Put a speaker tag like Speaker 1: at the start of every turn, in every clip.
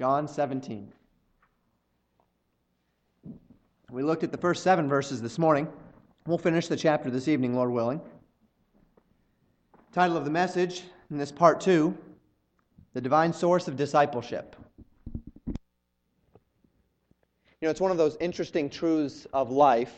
Speaker 1: John 17. We looked at the first seven verses this morning. We'll finish the chapter this evening, Lord willing. Title of the message in this part two The Divine Source of Discipleship. You know, it's one of those interesting truths of life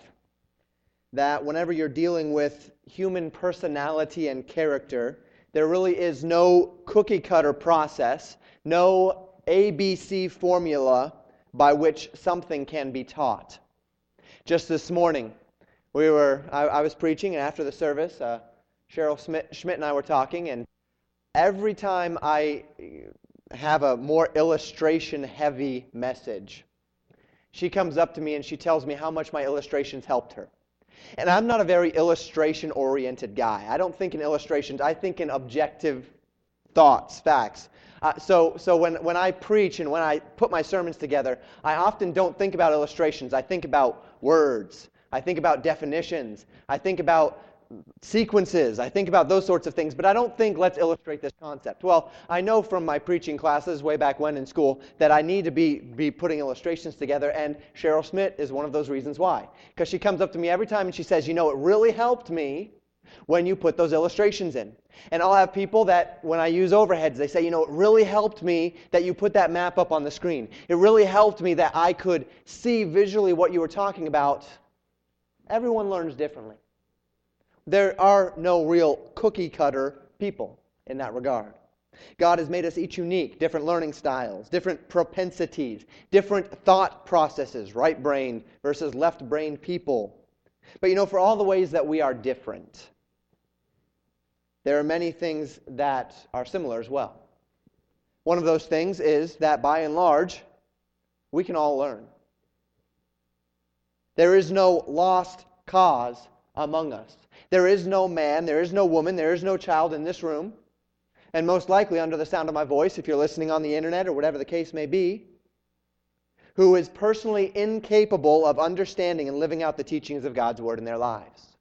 Speaker 1: that whenever you're dealing with human personality and character, there really is no cookie cutter process, no ABC formula by which something can be taught. Just this morning, we were I, I was preaching, and after the service, uh, Cheryl Schmidt, Schmidt and I were talking, and every time I have a more illustration heavy message, she comes up to me and she tells me how much my illustrations helped her. And I'm not a very illustration oriented guy. I don't think in illustrations, I think in objective thoughts, facts. Uh, so so when, when I preach and when I put my sermons together, I often don't think about illustrations. I think about words. I think about definitions. I think about sequences. I think about those sorts of things, but I don't think let's illustrate this concept. Well, I know from my preaching classes way back when in school that I need to be, be putting illustrations together, and Cheryl Schmidt is one of those reasons why. Because she comes up to me every time and she says, You know, it really helped me when you put those illustrations in. And I'll have people that, when I use overheads, they say, you know, it really helped me that you put that map up on the screen. It really helped me that I could see visually what you were talking about. Everyone learns differently. There are no real cookie cutter people in that regard. God has made us each unique, different learning styles, different propensities, different thought processes, right brain versus left brain people. But you know, for all the ways that we are different, there are many things that are similar as well. One of those things is that by and large, we can all learn. There is no lost cause among us. There is no man, there is no woman, there is no child in this room, and most likely under the sound of my voice, if you're listening on the internet or whatever the case may be, who is personally incapable of understanding and living out the teachings of God's Word in their lives.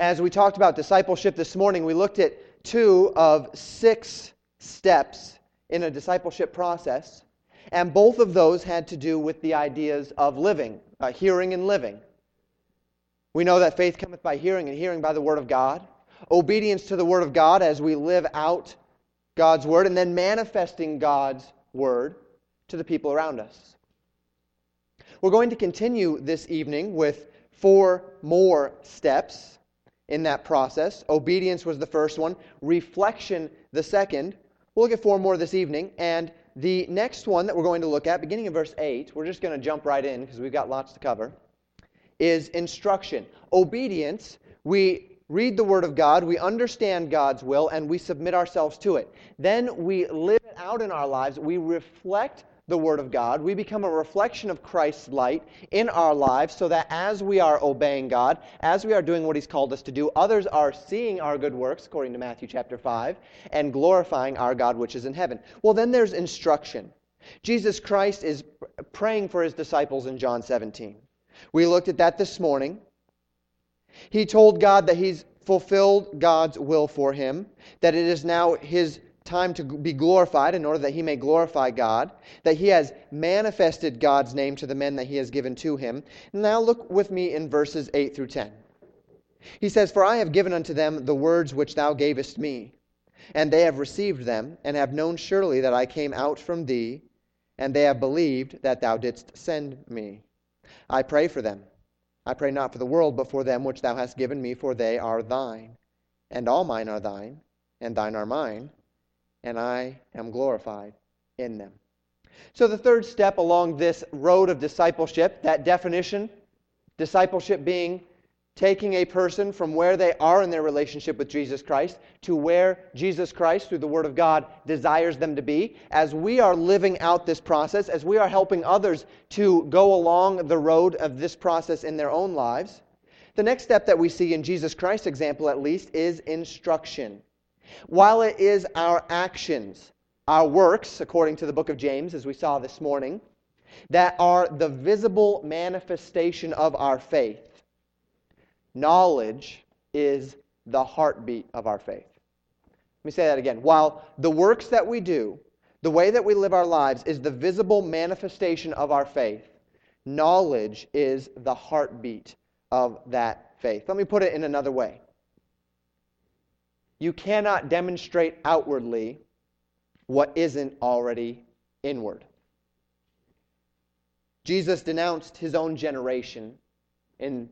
Speaker 1: As we talked about discipleship this morning, we looked at two of six steps in a discipleship process, and both of those had to do with the ideas of living, uh, hearing and living. We know that faith cometh by hearing, and hearing by the Word of God. Obedience to the Word of God as we live out God's Word, and then manifesting God's Word to the people around us. We're going to continue this evening with four more steps in that process. Obedience was the first one, reflection the second. We'll look at four more this evening. And the next one that we're going to look at, beginning in verse 8, we're just going to jump right in because we've got lots to cover, is instruction. Obedience, we read the Word of God, we understand God's will, and we submit ourselves to it. Then we live it out in our lives. We reflect the Word of God. We become a reflection of Christ's light in our lives so that as we are obeying God, as we are doing what He's called us to do, others are seeing our good works, according to Matthew chapter 5, and glorifying our God which is in heaven. Well, then there's instruction. Jesus Christ is praying for His disciples in John 17. We looked at that this morning. He told God that He's fulfilled God's will for him, that it is now His time to be glorified in order that he may glorify God, that he has manifested God's name to the men that he has given to him. Now look with me in verses 8 through 10. He says, For I have given unto them the words which thou gavest me, and they have received them, and have known surely that I came out from thee, and they have believed that thou didst send me. I pray for them. I pray not for the world, but for them which thou hast given me, for they are thine. And all mine are thine, and thine are mine and I am glorified in them. So, the third step along this road of discipleship, that definition, discipleship being taking a person from where they are in their relationship with Jesus Christ to where Jesus Christ, through the Word of God, desires them to be. As we are living out this process, as we are helping others to go along the road of this process in their own lives, the next step that we see in Jesus Christ's example, at least, is instruction. While it is our actions, our works, according to the book of James, as we saw this morning, that are the visible manifestation of our faith, knowledge is the heartbeat of our faith. Let me say that again. While the works that we do, The way that we live our lives is the visible manifestation of our faith. Knowledge is the heartbeat of that faith. Let me put it in another way. You cannot demonstrate outwardly what isn't already inward. Jesus denounced his own generation in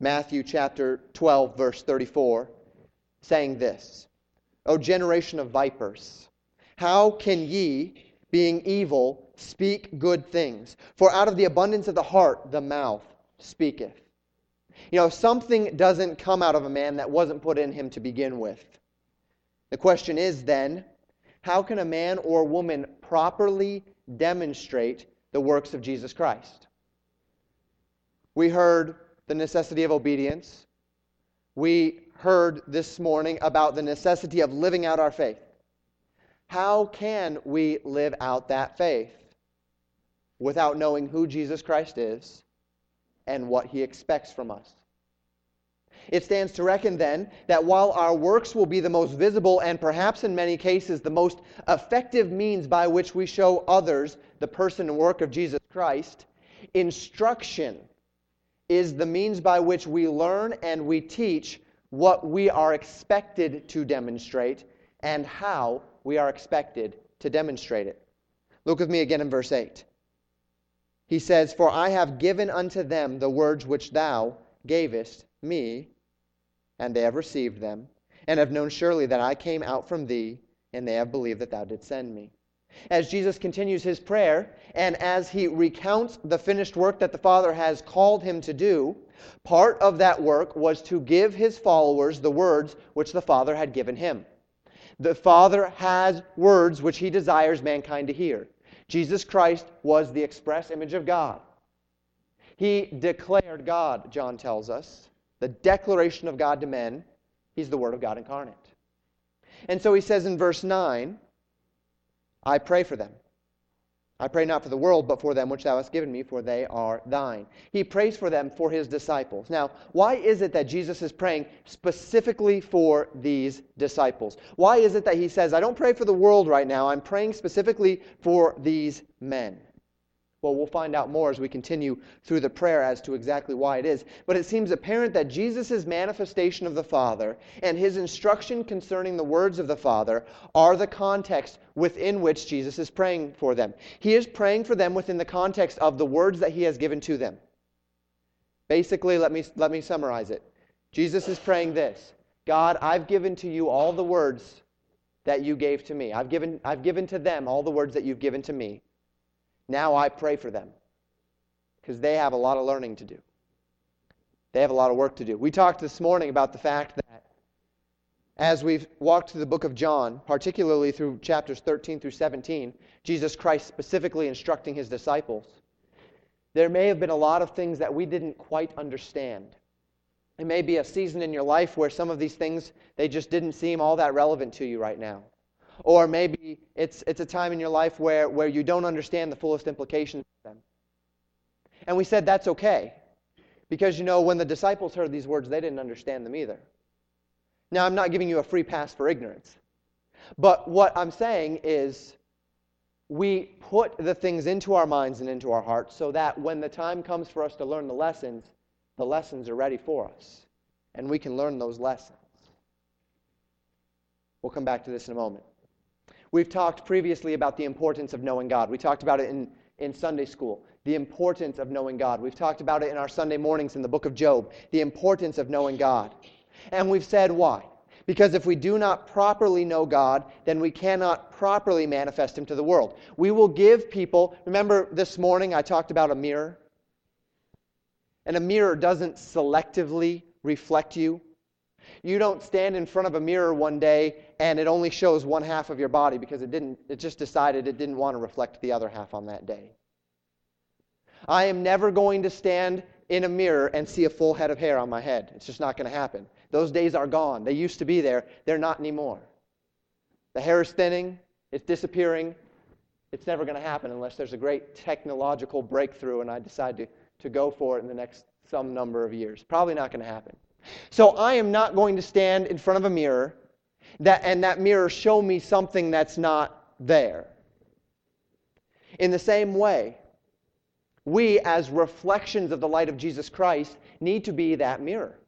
Speaker 1: Matthew chapter 12, verse 34, saying this O generation of vipers, how can ye, being evil, speak good things? For out of the abundance of the heart the mouth speaketh. You know, something doesn't come out of a man that wasn't put in him to begin with. The question is then, how can a man or woman properly demonstrate the works of Jesus Christ? We heard the necessity of obedience. We heard this morning about the necessity of living out our faith. How can we live out that faith without knowing who Jesus Christ is and what he expects from us? It stands to reckon then that while our works will be the most visible and perhaps in many cases the most effective means by which we show others the person and work of Jesus Christ, instruction is the means by which we learn and we teach what we are expected to demonstrate and how we are expected to demonstrate it. Look with me again in verse 8. He says, For I have given unto them the words which thou gavest me, and they have received them, and have known surely that I came out from thee, and they have believed that thou didst send me. As Jesus continues his prayer, and as he recounts the finished work that the Father has called him to do, part of that work was to give his followers the words which the Father had given him. The Father has words which he desires mankind to hear. Jesus Christ was the express image of God. He declared God, John tells us, the declaration of God to men. He's the Word of God incarnate. And so he says in verse 9, I pray for them. I pray not for the world, but for them which thou hast given me, for they are thine. He prays for them for his disciples. Now, why is it that Jesus is praying specifically for these disciples? Why is it that he says, I don't pray for the world right now, I'm praying specifically for these men? Well, we'll find out more as we continue through the prayer as to exactly why it is. But it seems apparent that Jesus' manifestation of the Father and his instruction concerning the words of the Father are the context within which Jesus is praying for them. He is praying for them within the context of the words that he has given to them. Basically, let me, let me summarize it. Jesus is praying this God, I've given to you all the words that you gave to me. I've given, I've given to them all the words that you've given to me. Now I pray for them because they have a lot of learning to do. They have a lot of work to do. We talked this morning about the fact that as we've walked through the book of John, particularly through chapters 13 through 17, Jesus Christ specifically instructing his disciples, there may have been a lot of things that we didn't quite understand. It may be a season in your life where some of these things they just didn't seem all that relevant to you right now. Or maybe it's, it's a time in your life where, where you don't understand the fullest implications of them. And we said that's okay. Because, you know, when the disciples heard these words, they didn't understand them either. Now, I'm not giving you a free pass for ignorance. But what I'm saying is we put the things into our minds and into our hearts so that when the time comes for us to learn the lessons, the lessons are ready for us. And we can learn those lessons. We'll come back to this in a moment. We've talked previously about the importance of knowing God. We talked about it in, in Sunday school, the importance of knowing God. We've talked about it in our Sunday mornings in the book of Job, the importance of knowing God. And we've said why. Because if we do not properly know God, then we cannot properly manifest Him to the world. We will give people, remember this morning I talked about a mirror? And a mirror doesn't selectively reflect you you don't stand in front of a mirror one day and it only shows one half of your body because it didn't it just decided it didn't want to reflect the other half on that day. I am never going to stand in a mirror and see a full head of hair on my head. It's just not going to happen. Those days are gone. They used to be there. They're not anymore. The hair is thinning, it's disappearing. It's never going to happen unless there's a great technological breakthrough and I decide to, to go for it in the next some number of years. Probably not going to happen. So I am not going to stand in front of a mirror that, and that mirror show me something that's not there. In the same way, we, as reflections of the light of Jesus Christ, need to be that mirror.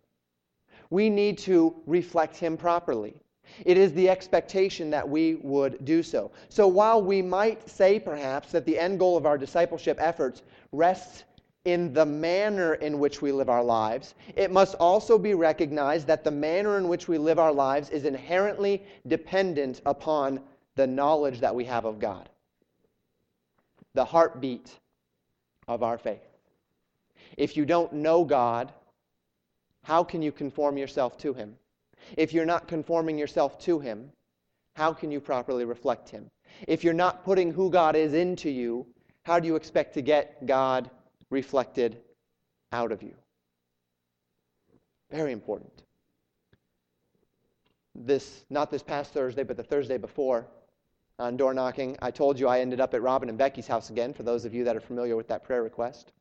Speaker 1: We need to reflect Him properly. It is the expectation that we would do so. So while we might say, perhaps, that the end goal of our discipleship efforts rests in the manner in which we live our lives, it must also be recognized that the manner in which we live our lives is inherently dependent upon the knowledge that we have of God, the heartbeat of our faith. If you don't know God, how can you conform yourself to Him? If you're not conforming yourself to Him, how can you properly reflect Him? If you're not putting who God is into you, how do you expect to get God reflected out of you? Very important. This, not this past Thursday, but the Thursday before, on door knocking, I told you I ended up at Robin and Becky's house again, for those of you that are familiar with that prayer request.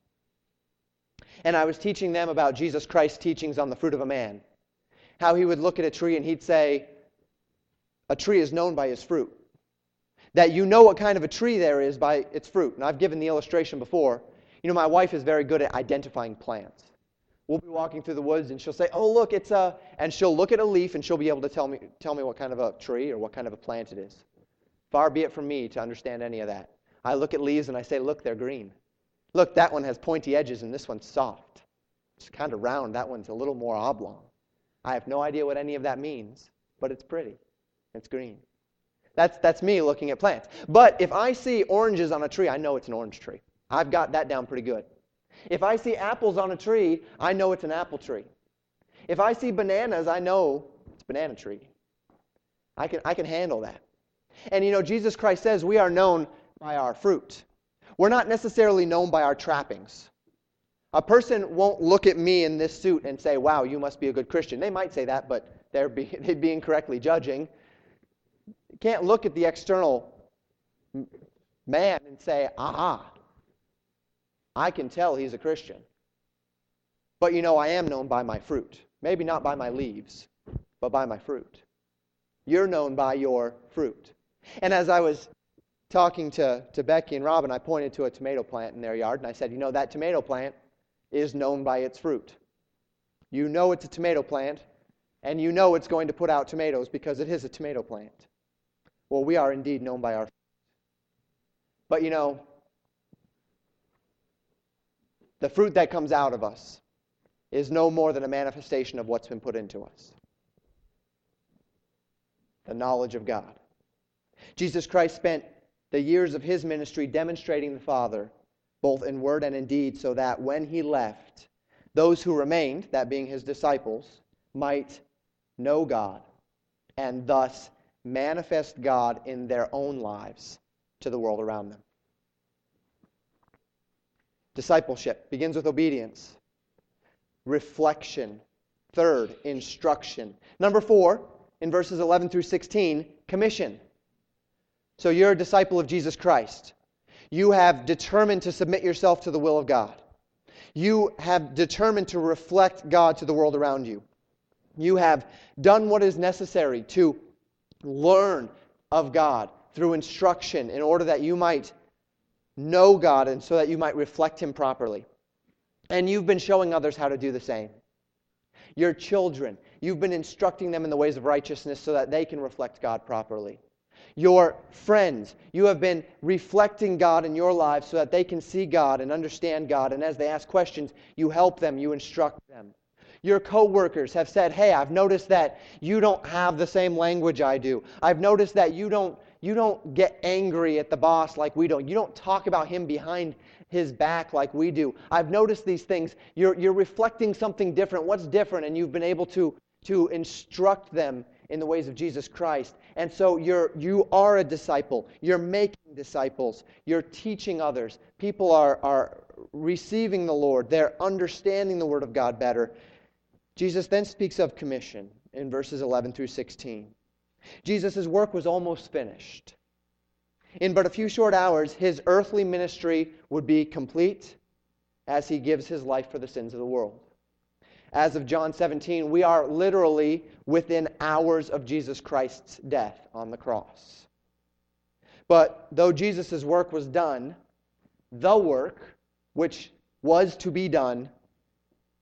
Speaker 1: And I was teaching them about Jesus Christ's teachings on the fruit of a man how he would look at a tree and he'd say, A tree is known by its fruit. That you know what kind of a tree there is by its fruit. And I've given the illustration before. You know, my wife is very good at identifying plants. We'll be walking through the woods and she'll say, Oh, look, it's a, and she'll look at a leaf and she'll be able to tell me, tell me what kind of a tree or what kind of a plant it is. Far be it from me to understand any of that. I look at leaves and I say, Look, they're green. Look, that one has pointy edges and this one's soft. It's kind of round. That one's a little more oblong. I have no idea what any of that means, but it's pretty. It's green. That's, that's me looking at plants. But if I see oranges on a tree, I know it's an orange tree. I've got that down pretty good. If I see apples on a tree, I know it's an apple tree. If I see bananas, I know it's a banana tree. I can, I can handle that. And you know, Jesus Christ says we are known by our fruit. We're not necessarily known by our trappings. A person won't look at me in this suit and say, wow, you must be a good Christian. They might say that, but be, they'd be incorrectly judging. You can't look at the external man and say, aha, I can tell he's a Christian. But you know, I am known by my fruit. Maybe not by my leaves, but by my fruit. You're known by your fruit. And as I was talking to, to Becky and Robin, I pointed to a tomato plant in their yard, and I said, You know, that tomato plant is known by its fruit. You know it's a tomato plant, and you know it's going to put out tomatoes because it is a tomato plant. Well, we are indeed known by our fruit. But you know, the fruit that comes out of us is no more than a manifestation of what's been put into us the knowledge of God. Jesus Christ spent the years of his ministry demonstrating the Father both in word and in deed, so that when he left, those who remained, that being his disciples, might know God and thus manifest God in their own lives to the world around them. Discipleship begins with obedience, reflection. Third, instruction. Number four, in verses 11 through 16, commission. So you're a disciple of Jesus Christ. You have determined to submit yourself to the will of God. You have determined to reflect God to the world around you. You have done what is necessary to learn of God through instruction in order that you might know God and so that you might reflect Him properly. And you've been showing others how to do the same. Your children, you've been instructing them in the ways of righteousness so that they can reflect God properly your friends. You have been reflecting God in your lives so that they can see God and understand God. And as they ask questions, you help them, you instruct them. Your coworkers have said, "Hey, I've noticed that you don't have the same language I do. I've noticed that you don't you don't get angry at the boss like we don't. You don't talk about him behind his back like we do. I've noticed these things. You're, you're reflecting something different. What's different? And you've been able to, to instruct them in the ways of Jesus Christ. And so you're, you are a disciple. You're making disciples. You're teaching others. People are, are receiving the Lord. They're understanding the Word of God better. Jesus then speaks of commission in verses 11 through 16. Jesus' work was almost finished. In but a few short hours, his earthly ministry would be complete as he gives his life for the sins of the world as of John 17, we are literally within hours of Jesus Christ's death on the cross. But though Jesus' work was done, the work which was to be done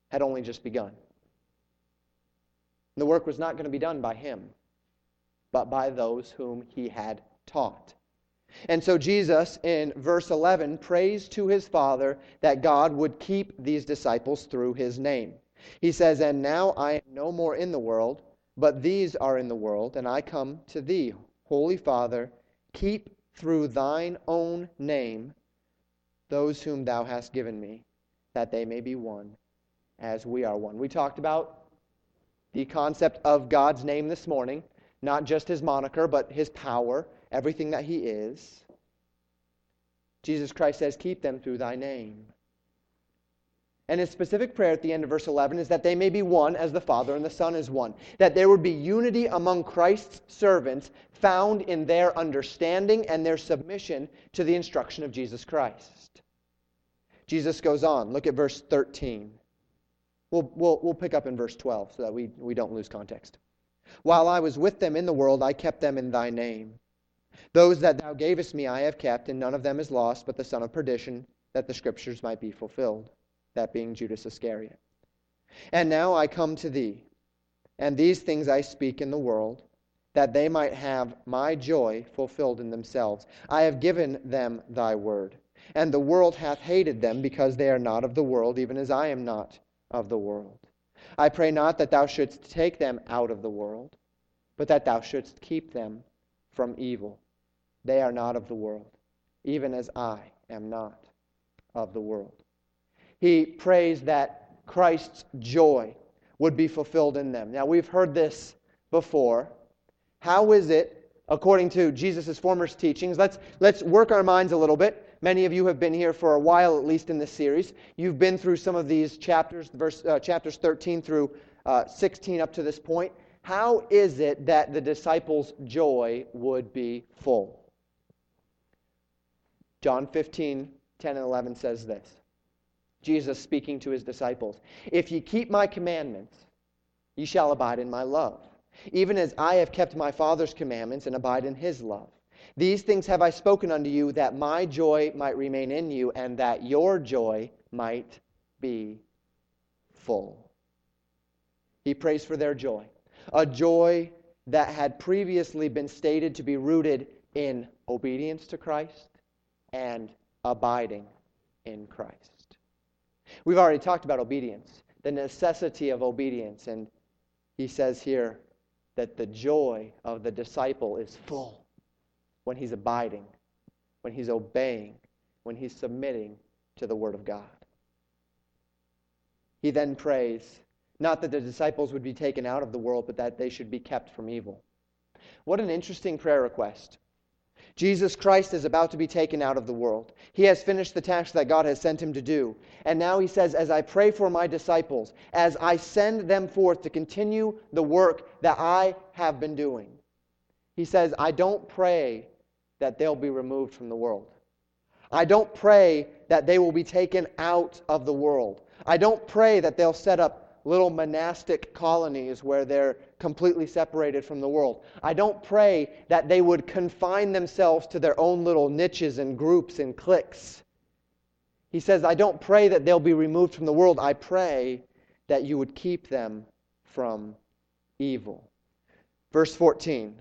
Speaker 1: had only just begun. The work was not going to be done by him, but by those whom he had taught. And so Jesus, in verse 11, prays to his Father that God would keep these disciples through his name. He says, And now I am no more in the world, but these are in the world, and I come to thee, Holy Father, keep through thine own name those whom thou hast given me, that they may be one as we are one. We talked about the concept of God's name this morning, not just his moniker, but his power, everything that he is. Jesus Christ says, Keep them through thy name. And his specific prayer at the end of verse 11 is that they may be one as the Father and the Son is one. That there would be unity among Christ's servants found in their understanding and their submission to the instruction of Jesus Christ. Jesus goes on. Look at verse 13. We'll, we'll, we'll pick up in verse 12 so that we, we don't lose context. While I was with them in the world, I kept them in thy name. Those that thou gavest me I have kept, and none of them is lost, but the son of perdition, that the scriptures might be fulfilled, that being Judas Iscariot. And now I come to thee, and these things I speak in the world, that they might have my joy fulfilled in themselves. I have given them thy word, and the world hath hated them, because they are not of the world, even as I am not of the world. I pray not that thou shouldst take them out of the world, but that thou shouldst keep them from evil. They are not of the world, even as I am not of the world. He prays that Christ's joy would be fulfilled in them. Now, we've heard this before. How is it, according to Jesus' former teachings? Let's, let's work our minds a little bit. Many of you have been here for a while, at least in this series. You've been through some of these chapters, verse, uh, chapters 13 through uh, 16 up to this point. How is it that the disciples' joy would be full? John 15, 10 and 11 says this Jesus speaking to his disciples If ye keep my commandments, ye shall abide in my love, even as I have kept my Father's commandments and abide in his love. These things have I spoken unto you, that my joy might remain in you, and that your joy might be full. He prays for their joy, a joy that had previously been stated to be rooted in obedience to Christ and abiding in Christ. We've already talked about obedience, the necessity of obedience, and he says here that the joy of the disciple is full when he's abiding, when he's obeying, when he's submitting to the Word of God. He then prays, not that the disciples would be taken out of the world, but that they should be kept from evil. What an interesting prayer request. Jesus Christ is about to be taken out of the world. He has finished the task that God has sent him to do. And now he says, As I pray for my disciples, as I send them forth to continue the work that I have been doing, he says, I don't pray that they'll be removed from the world. I don't pray that they will be taken out of the world. I don't pray that they'll set up little monastic colonies where they're completely separated from the world. I don't pray that they would confine themselves to their own little niches and groups and cliques. He says, I don't pray that they'll be removed from the world. I pray that you would keep them from evil. Verse 14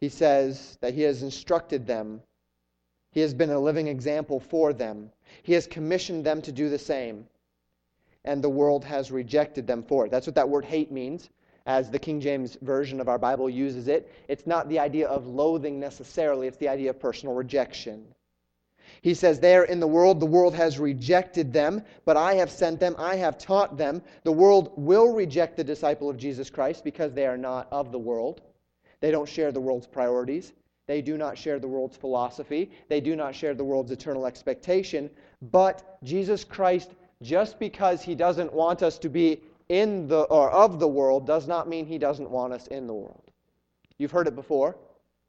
Speaker 1: he says that he has instructed them. He has been a living example for them. He has commissioned them to do the same. And the world has rejected them for it. That's what that word hate means, as the King James Version of our Bible uses it. It's not the idea of loathing necessarily, it's the idea of personal rejection. He says, There in the world, the world has rejected them, but I have sent them, I have taught them. The world will reject the disciple of Jesus Christ because they are not of the world. They don't share the world's priorities. They do not share the world's philosophy. They do not share the world's eternal expectation. But Jesus Christ, just because he doesn't want us to be in the or of the world, does not mean he doesn't want us in the world. You've heard it before.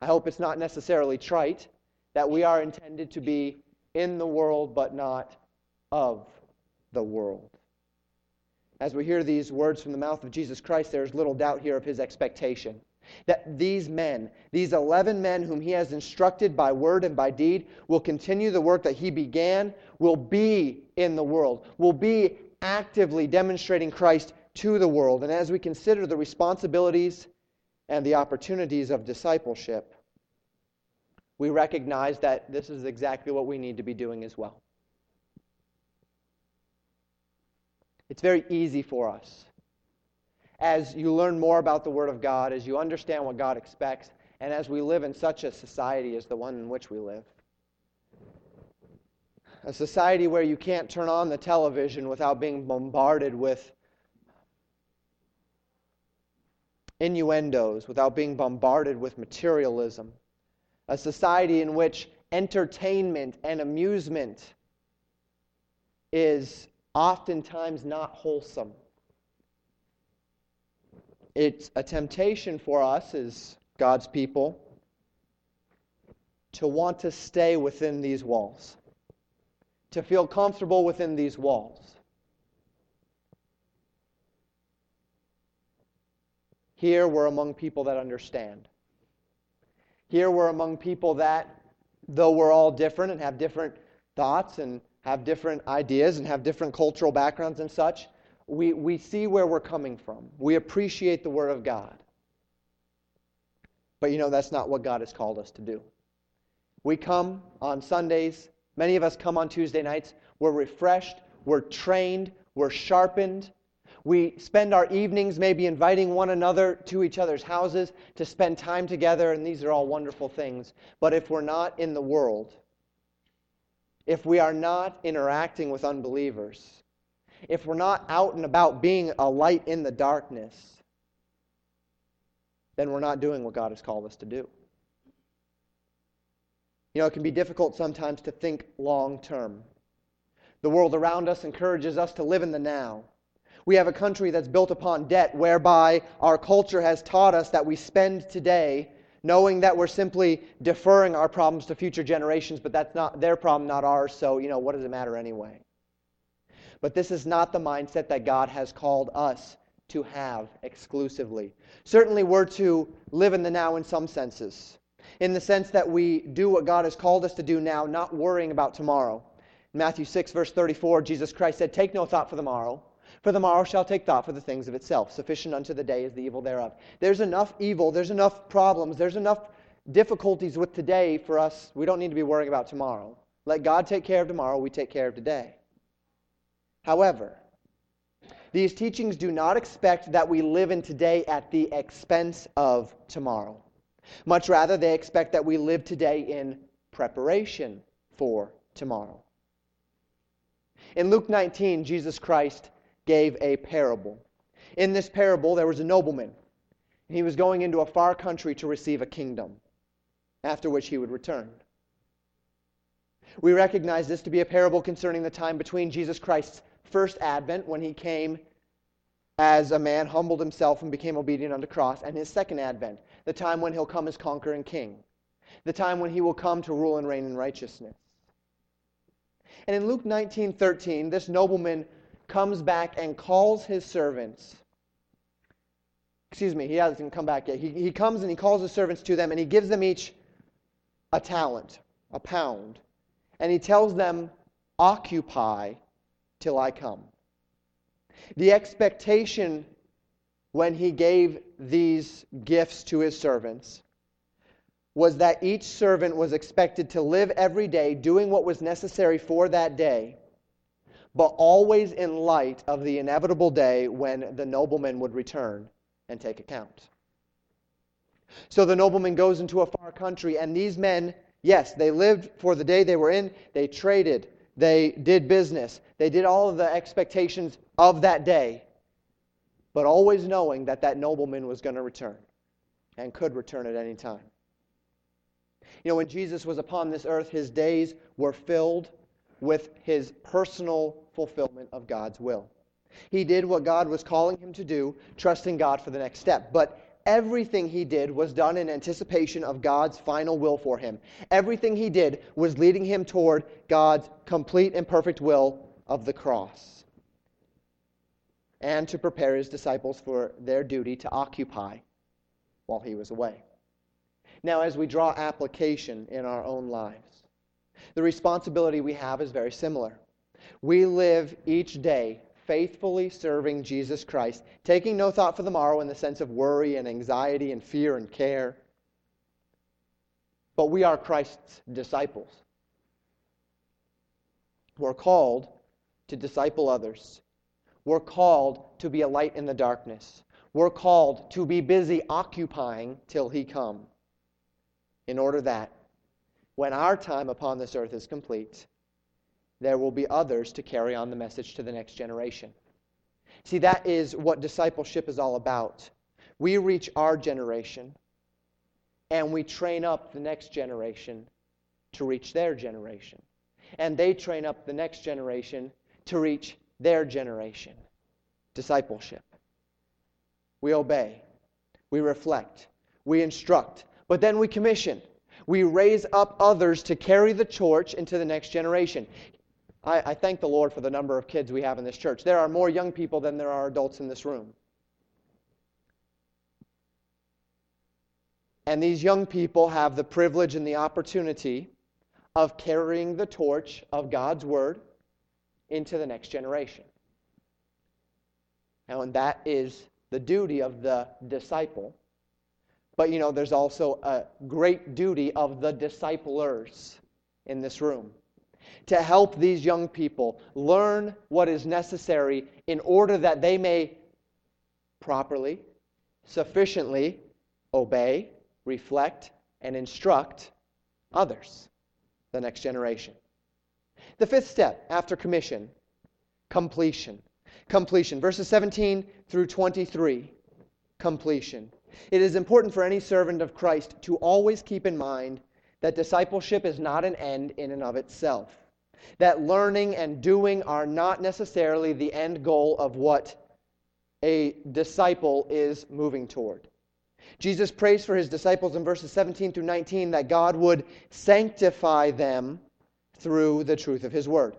Speaker 1: I hope it's not necessarily trite that we are intended to be in the world but not of the world. As we hear these words from the mouth of Jesus Christ, there is little doubt here of his expectation. That these men, these 11 men whom he has instructed by word and by deed, will continue the work that he began, will be in the world, will be actively demonstrating Christ to the world. And as we consider the responsibilities and the opportunities of discipleship, we recognize that this is exactly what we need to be doing as well. It's very easy for us. As you learn more about the Word of God, as you understand what God expects, and as we live in such a society as the one in which we live, a society where you can't turn on the television without being bombarded with innuendos, without being bombarded with materialism, a society in which entertainment and amusement is oftentimes not wholesome. It's a temptation for us as God's people to want to stay within these walls, to feel comfortable within these walls. Here we're among people that understand. Here we're among people that, though we're all different and have different thoughts and have different ideas and have different cultural backgrounds and such, we, we see where we're coming from. We appreciate the Word of God. But you know, that's not what God has called us to do. We come on Sundays, many of us come on Tuesday nights. We're refreshed, we're trained, we're sharpened, we spend our evenings maybe inviting one another to each other's houses to spend time together, and these are all wonderful things. But if we're not in the world, if we are not interacting with unbelievers, if we're not out and about being a light in the darkness, then we're not doing what God has called us to do. You know, it can be difficult sometimes to think long term. The world around us encourages us to live in the now. We have a country that's built upon debt, whereby our culture has taught us that we spend today knowing that we're simply deferring our problems to future generations, but that's not their problem, not ours, so, you know, what does it matter anyway? But this is not the mindset that God has called us to have exclusively. Certainly, we're to live in the now in some senses, in the sense that we do what God has called us to do now, not worrying about tomorrow. In Matthew 6, verse 34, Jesus Christ said, Take no thought for the morrow for the morrow shall take thought for the things of itself. Sufficient unto the day is the evil thereof. There's enough evil, there's enough problems, there's enough difficulties with today for us. We don't need to be worrying about tomorrow. Let God take care of tomorrow, we take care of today. However, these teachings do not expect that we live in today at the expense of tomorrow. Much rather, they expect that we live today in preparation for tomorrow. In Luke 19, Jesus Christ gave a parable. In this parable, there was a nobleman. He was going into a far country to receive a kingdom, after which he would return. We recognize this to be a parable concerning the time between Jesus Christ's first advent, when he came as a man, humbled himself, and became obedient unto cross, and his second advent, the time when he'll come as conquering king, the time when he will come to rule and reign in righteousness. And in Luke 19:13, this nobleman comes back and calls his servants. Excuse me, he hasn't come back yet. He, he comes and he calls his servants to them and he gives them each a talent, a pound. And he tells them, Occupy till I come. The expectation when he gave these gifts to his servants was that each servant was expected to live every day doing what was necessary for that day but always in light of the inevitable day when the nobleman would return and take account. So the nobleman goes into a far country, and these men, yes, they lived for the day they were in, they traded, they did business, they did all of the expectations of that day, but always knowing that that nobleman was going to return and could return at any time. You know, when Jesus was upon this earth, his days were filled with his personal fulfillment of God's will. He did what God was calling him to do, trusting God for the next step. But everything he did was done in anticipation of God's final will for him. Everything he did was leading him toward God's complete and perfect will of the cross. And to prepare his disciples for their duty to occupy while he was away. Now, as we draw application in our own lives, the responsibility we have is very similar. We live each day faithfully serving Jesus Christ, taking no thought for the morrow in the sense of worry and anxiety and fear and care. But we are Christ's disciples. We're called to disciple others. We're called to be a light in the darkness. We're called to be busy occupying till he come, in order that when our time upon this earth is complete, there will be others to carry on the message to the next generation. See, that is what discipleship is all about. We reach our generation and we train up the next generation to reach their generation. And they train up the next generation to reach their generation. Discipleship. We obey, we reflect, we instruct, but then we commission. We raise up others to carry the torch into the next generation. I, I, thank the Lord for the number of kids we have in this church. There are more young people than there are adults in this room. And these young people have the privilege and the opportunity of carrying the torch of God's Word into the next generation. And that is the duty of the disciple. But, you know, there's also a great duty of the disciplers in this room to help these young people learn what is necessary in order that they may properly, sufficiently obey, reflect, and instruct others, the next generation. The fifth step after commission, completion. Completion. Verses 17 through 23. Completion. It is important for any servant of Christ to always keep in mind that discipleship is not an end in and of itself that learning and doing are not necessarily the end goal of what a disciple is moving toward. Jesus prays for his disciples in verses 17 through 19 that God would sanctify them through the truth of his word.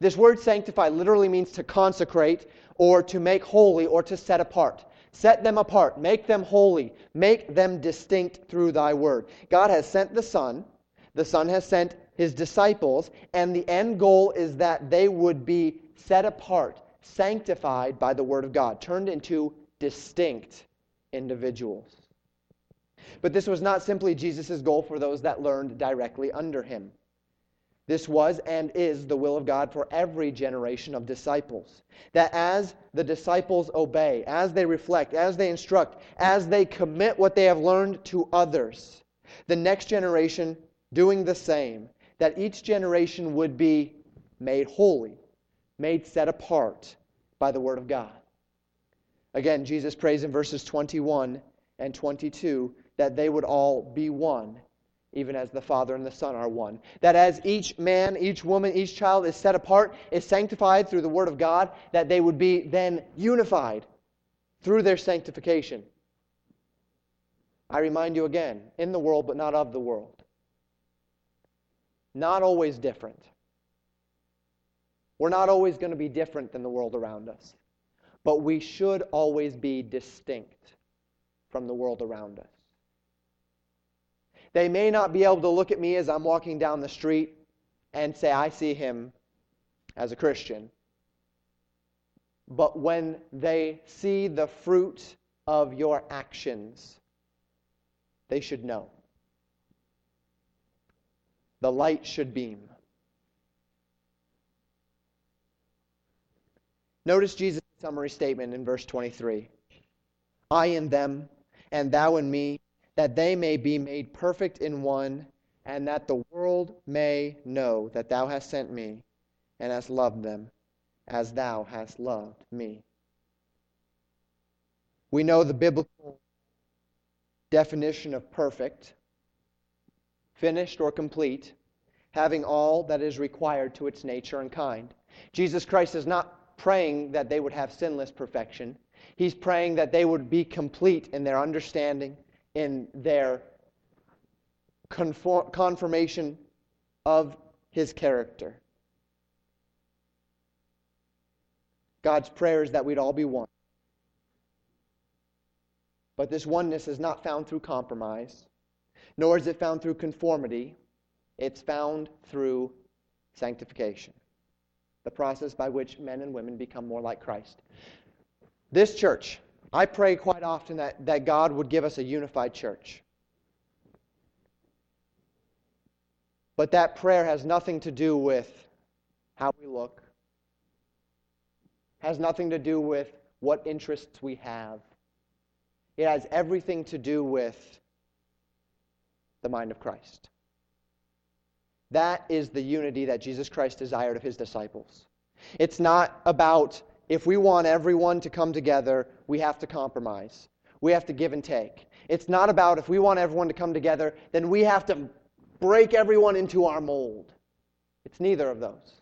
Speaker 1: This word sanctify literally means to consecrate or to make holy or to set apart. Set them apart, make them holy, make them distinct through thy word. God has sent the Son, the Son has sent his disciples, and the end goal is that they would be set apart, sanctified by the Word of God, turned into distinct individuals. But this was not simply Jesus' goal for those that learned directly under him. This was and is the will of God for every generation of disciples. That as the disciples obey, as they reflect, as they instruct, as they commit what they have learned to others, the next generation doing the same, that each generation would be made holy, made set apart by the Word of God. Again, Jesus prays in verses 21 and 22 that they would all be one, even as the Father and the Son are one. That as each man, each woman, each child is set apart, is sanctified through the Word of God, that they would be then unified through their sanctification. I remind you again, in the world, but not of the world. Not always different. We're not always going to be different than the world around us. But we should always be distinct from the world around us. They may not be able to look at me as I'm walking down the street and say, I see him as a Christian. But when they see the fruit of your actions, they should know the light should beam. Notice Jesus' summary statement in verse 23 I in them, and thou in me, that they may be made perfect in one, and that the world may know that thou hast sent me, and hast loved them as thou hast loved me. We know the biblical definition of perfect finished or complete, having all that is required to its nature and kind. Jesus Christ is not praying that they would have sinless perfection. He's praying that they would be complete in their understanding, in their conform, confirmation of his character. God's prayer is that we'd all be one. But this oneness is not found through compromise, nor is it found through conformity. It's found through sanctification, the process by which men and women become more like Christ. This church, I pray quite often that, that God would give us a unified church. But that prayer has nothing to do with how we look, has nothing to do with what interests we have. It has everything to do with the mind of Christ. That is the unity that Jesus Christ desired of his disciples. It's not about if we want everyone to come together, we have to compromise. We have to give and take. It's not about if we want everyone to come together, then we have to break everyone into our mold. It's neither of those.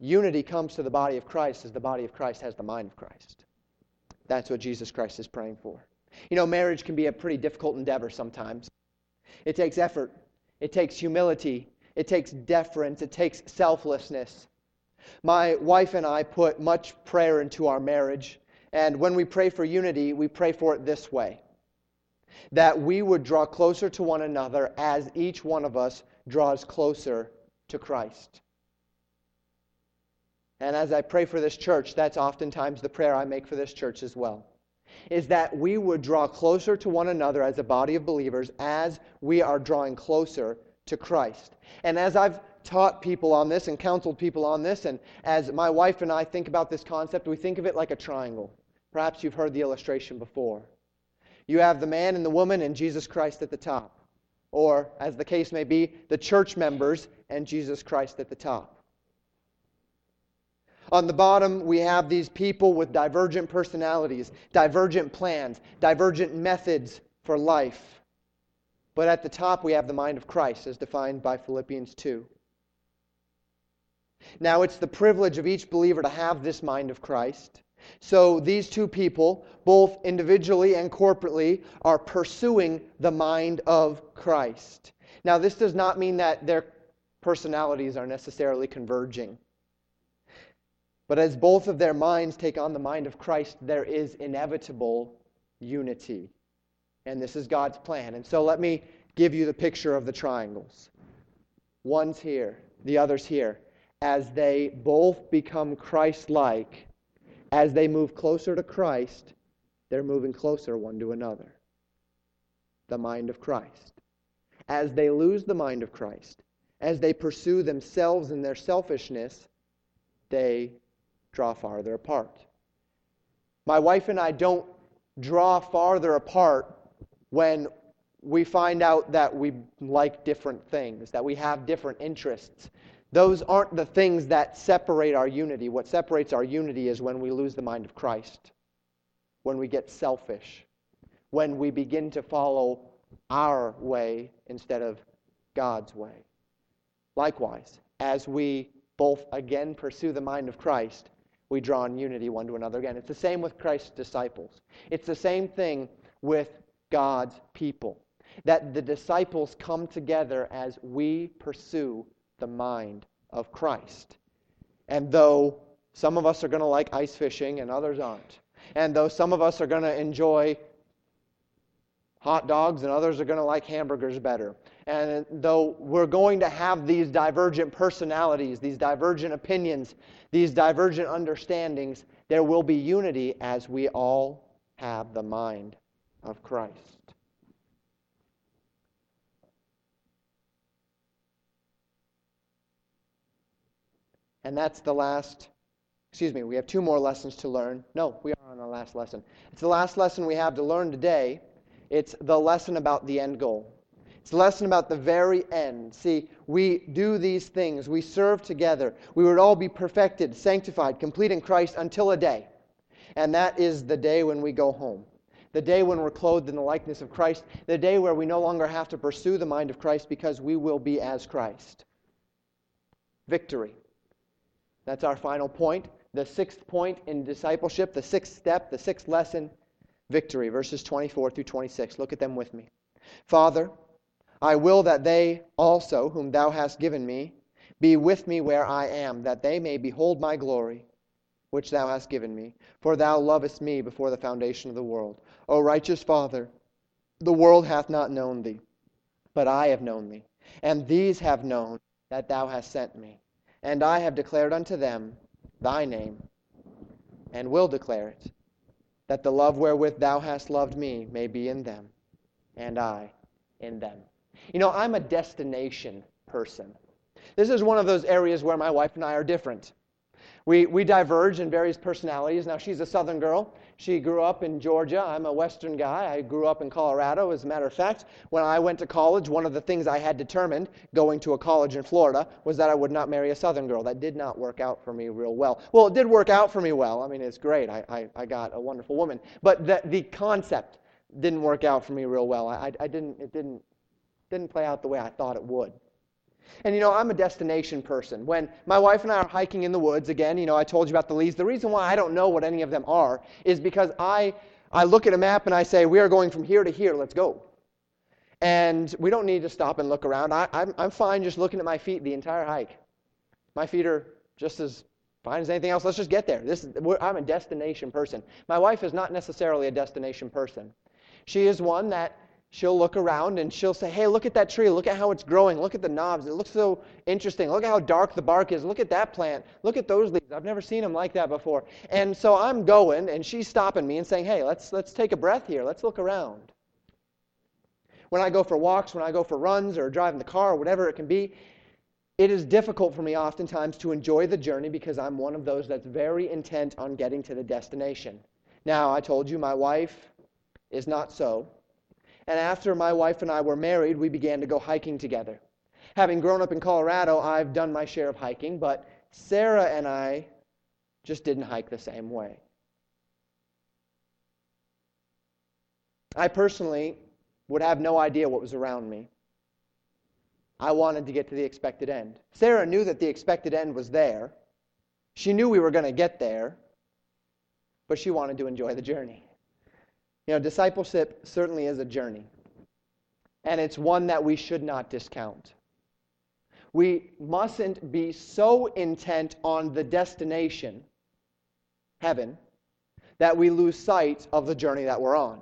Speaker 1: Unity comes to the body of Christ as the body of Christ has the mind of Christ. That's what Jesus Christ is praying for. You know, marriage can be a pretty difficult endeavor sometimes. It takes effort, it takes humility, it takes deference, it takes selflessness. My wife and I put much prayer into our marriage, and when we pray for unity, we pray for it this way that we would draw closer to one another as each one of us draws closer to Christ. And as I pray for this church, that's oftentimes the prayer I make for this church as well. Is that we would draw closer to one another as a body of believers as we are drawing closer to Christ. And as I've taught people on this and counseled people on this, and as my wife and I think about this concept, we think of it like a triangle. Perhaps you've heard the illustration before. You have the man and the woman and Jesus Christ at the top. Or, as the case may be, the church members and Jesus Christ at the top. On the bottom, we have these people with divergent personalities, divergent plans, divergent methods for life. But at the top, we have the mind of Christ, as defined by Philippians 2. Now, it's the privilege of each believer to have this mind of Christ. So these two people, both individually and corporately, are pursuing the mind of Christ. Now, this does not mean that their personalities are necessarily converging. But as both of their minds take on the mind of Christ, there is inevitable unity. And this is God's plan. And so let me give you the picture of the triangles. One's here, the other's here. As they both become Christ like, as they move closer to Christ, they're moving closer one to another. The mind of Christ. As they lose the mind of Christ, as they pursue themselves and their selfishness, they draw farther apart. My wife and I don't draw farther apart when we find out that we like different things, that we have different interests. Those aren't the things that separate our unity. What separates our unity is when we lose the mind of Christ, when we get selfish, when we begin to follow our way instead of God's way. Likewise, as we both again pursue the mind of Christ, we draw in unity one to another again. It's the same with Christ's disciples. It's the same thing with God's people. That the disciples come together as we pursue the mind of Christ. And though some of us are going to like ice fishing and others aren't, and though some of us are going to enjoy hot dogs and others are going to like hamburgers better, and though we're going to have these divergent personalities, these divergent opinions, these divergent understandings, there will be unity as we all have the mind of Christ. And that's the last, excuse me, we have two more lessons to learn. No, we are on our last lesson. It's the last lesson we have to learn today. It's the lesson about the end goal. It's a lesson about the very end. See, we do these things, we serve together. We would all be perfected, sanctified, complete in Christ until a day. And that is the day when we go home. The day when we're clothed in the likeness of Christ. The day where we no longer have to pursue the mind of Christ because we will be as Christ. Victory. That's our final point. The sixth point in discipleship, the sixth step, the sixth lesson victory. Verses 24 through 26. Look at them with me. Father, I will that they also, whom thou hast given me, be with me where I am, that they may behold my glory, which thou hast given me, for thou lovest me before the foundation of the world. O righteous Father, the world hath not known thee, but I have known thee, and these have known that thou hast sent me. And I have declared unto them thy name, and will declare it, that the love wherewith thou hast loved me may be in them, and I in them. You know, I'm a destination person. This is one of those areas where my wife and I are different. We, we diverge in various personalities. Now, she's a southern girl. She grew up in Georgia. I'm a western guy. I grew up in Colorado. As a matter of fact, when I went to college, one of the things I had determined going to a college in Florida was that I would not marry a southern girl. That did not work out for me real well. Well, it did work out for me well. I mean, it's great. I, I, I got a wonderful woman. But the, the concept didn't work out for me real well. I, I didn't, it didn't, didn't play out the way I thought it would. And you know, I'm a destination person. When my wife and I are hiking in the woods, again, you know, I told you about the leads. The reason why I don't know what any of them are is because I, I look at a map and I say, we are going from here to here, let's go. And we don't need to stop and look around. I, I'm, I'm fine just looking at my feet the entire hike. My feet are just as fine as anything else. Let's just get there. This is, I'm a destination person. My wife is not necessarily a destination person. She is one that she'll look around and she'll say, Hey, look at that tree. Look at how it's growing. Look at the knobs. It looks so interesting. Look at how dark the bark is. Look at that plant. Look at those leaves. I've never seen them like that before. And so I'm going and she's stopping me and saying, Hey, let's, let's take a breath here. Let's look around. When I go for walks, when I go for runs or driving the car or whatever it can be, it is difficult for me oftentimes to enjoy the journey because I'm one of those that's very intent on getting to the destination. Now, I told you my wife is not so. And after my wife and I were married, we began to go hiking together. Having grown up in Colorado, I've done my share of hiking, but Sarah and I just didn't hike the same way. I personally would have no idea what was around me. I wanted to get to the expected end. Sarah knew that the expected end was there. She knew we were going to get there, but she wanted to enjoy the journey. You know, discipleship certainly is a journey, and it's one that we should not discount. We mustn't be so intent on the destination, heaven, that we lose sight of the journey that we're on.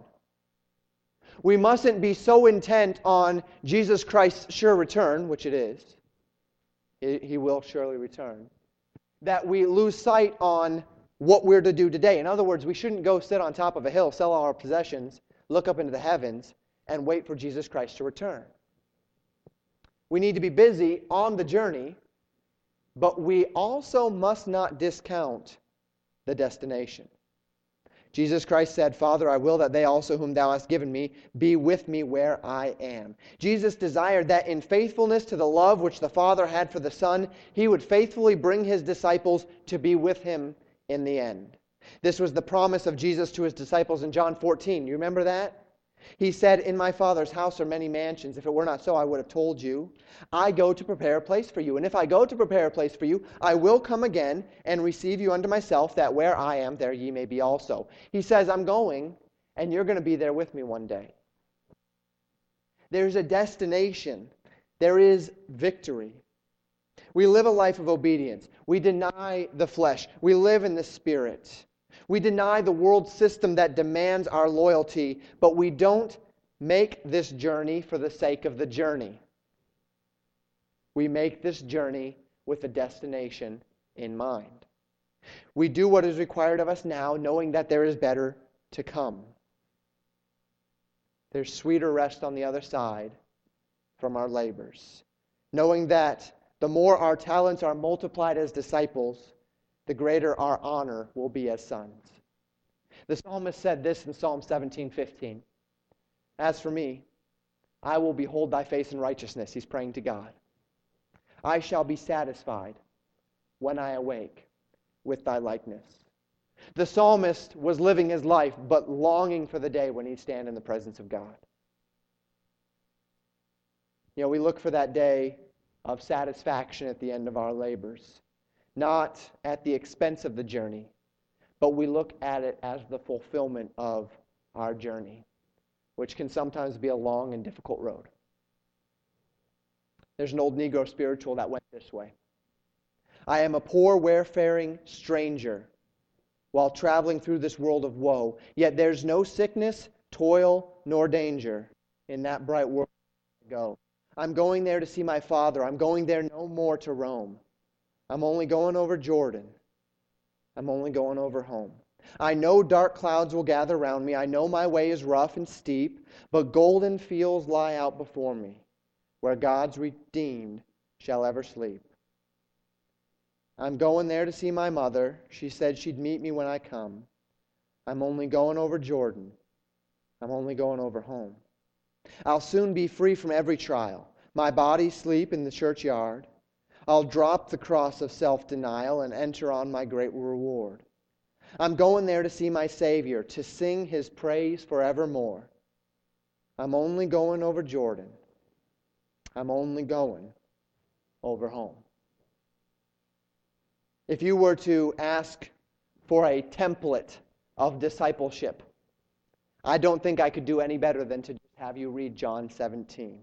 Speaker 1: We mustn't be so intent on Jesus Christ's sure return, which it is, he will surely return, that we lose sight on what we're to do today. In other words, we shouldn't go sit on top of a hill, sell all our possessions, look up into the heavens, and wait for Jesus Christ to return. We need to be busy on the journey, but we also must not discount the destination. Jesus Christ said, Father, I will that they also whom thou hast given me be with me where I am. Jesus desired that in faithfulness to the love which the Father had for the Son, he would faithfully bring his disciples to be with him in the end. This was the promise of Jesus to his disciples in John 14. You remember that? He said, In my Father's house are many mansions. If it were not so, I would have told you. I go to prepare a place for you. And if I go to prepare a place for you, I will come again and receive you unto myself, that where I am, there ye may be also. He says, I'm going, and you're going to be there with me one day. There's a destination, there is victory. We live a life of obedience. We deny the flesh. We live in the spirit. We deny the world system that demands our loyalty, but we don't make this journey for the sake of the journey. We make this journey with a destination in mind. We do what is required of us now, knowing that there is better to come. There's sweeter rest on the other side from our labors, knowing that the more our talents are multiplied as disciples, the greater our honor will be as sons. The psalmist said this in Psalm 17:15. As for me, I will behold thy face in righteousness. He's praying to God. I shall be satisfied when I awake with thy likeness. The psalmist was living his life, but longing for the day when he'd stand in the presence of God. You know, we look for that day of satisfaction at the end of our labors, not at the expense of the journey, but we look at it as the fulfillment of our journey, which can sometimes be a long and difficult road. There's an old Negro spiritual that went this way I am a poor, wayfaring stranger while traveling through this world of woe. Yet there's no sickness, toil, nor danger in that bright world I go. I'm going there to see my Father. I'm going there no more to roam. I'm only going over Jordan. I'm only going over home. I know dark clouds will gather round me. I know my way is rough and steep, but golden fields lie out before me, where God's redeemed shall ever sleep. I'm going there to see my mother. She said she'd meet me when I come. I'm only going over Jordan. I'm only going over home. I'll soon be free from every trial. My body sleep in the churchyard. I'll drop the cross of self denial and enter on my great reward. I'm going there to see my Savior, to sing his praise forevermore. I'm only going over Jordan. I'm only going over home. If you were to ask for a template of discipleship, I don't think I could do any better than to have you read John 17.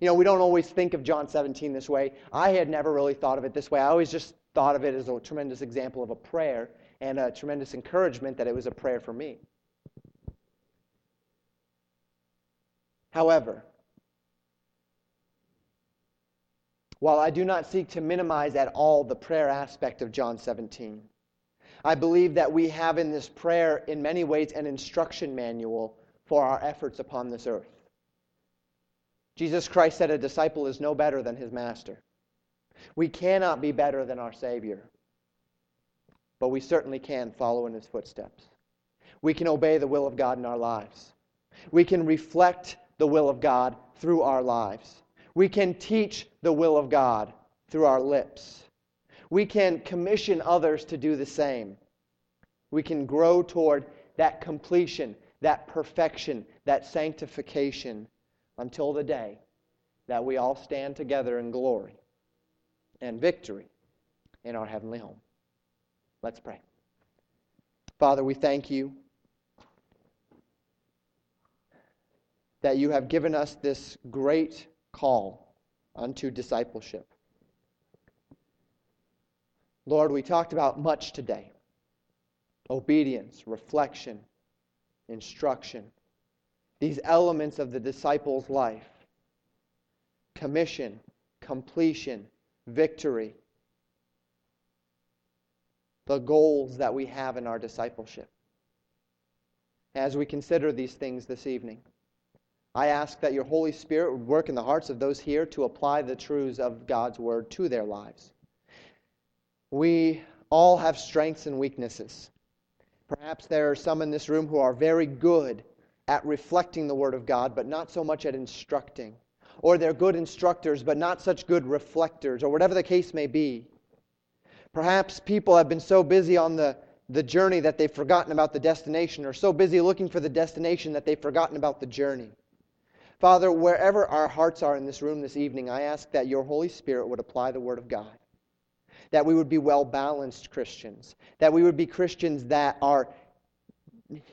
Speaker 1: You know, we don't always think of John 17 this way. I had never really thought of it this way. I always just thought of it as a tremendous example of a prayer and a tremendous encouragement that it was a prayer for me. However, while I do not seek to minimize at all the prayer aspect of John 17, I believe that we have in this prayer, in many ways, an instruction manual for our efforts upon this earth. Jesus Christ said a disciple is no better than his master. We cannot be better than our Savior, but we certainly can follow in his footsteps. We can obey the will of God in our lives. We can reflect the will of God through our lives. We can teach the will of God through our lips. We can commission others to do the same. We can grow toward that completion, that perfection, that sanctification until the day that we all stand together in glory and victory in our heavenly home. Let's pray. Father, we thank you that you have given us this great call unto discipleship. Lord, we talked about much today obedience, reflection, instruction, these elements of the disciple's life commission, completion, victory, the goals that we have in our discipleship. As we consider these things this evening, I ask that your Holy Spirit would work in the hearts of those here to apply the truths of God's Word to their lives. We all have strengths and weaknesses. Perhaps there are some in this room who are very good at reflecting the Word of God, but not so much at instructing. Or they're good instructors, but not such good reflectors, or whatever the case may be. Perhaps people have been so busy on the, the journey that they've forgotten about the destination, or so busy looking for the destination that they've forgotten about the journey. Father, wherever our hearts are in this room this evening, I ask that your Holy Spirit would apply the Word of God. That we would be well balanced Christians. That we would be Christians that are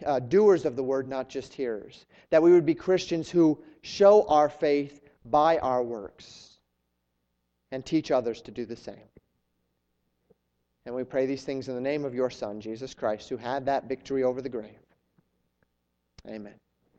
Speaker 1: uh, doers of the Word, not just hearers. That we would be Christians who show our faith by our works and teach others to do the same. And we pray these things in the name of your Son, Jesus Christ, who had that victory over the grave. Amen.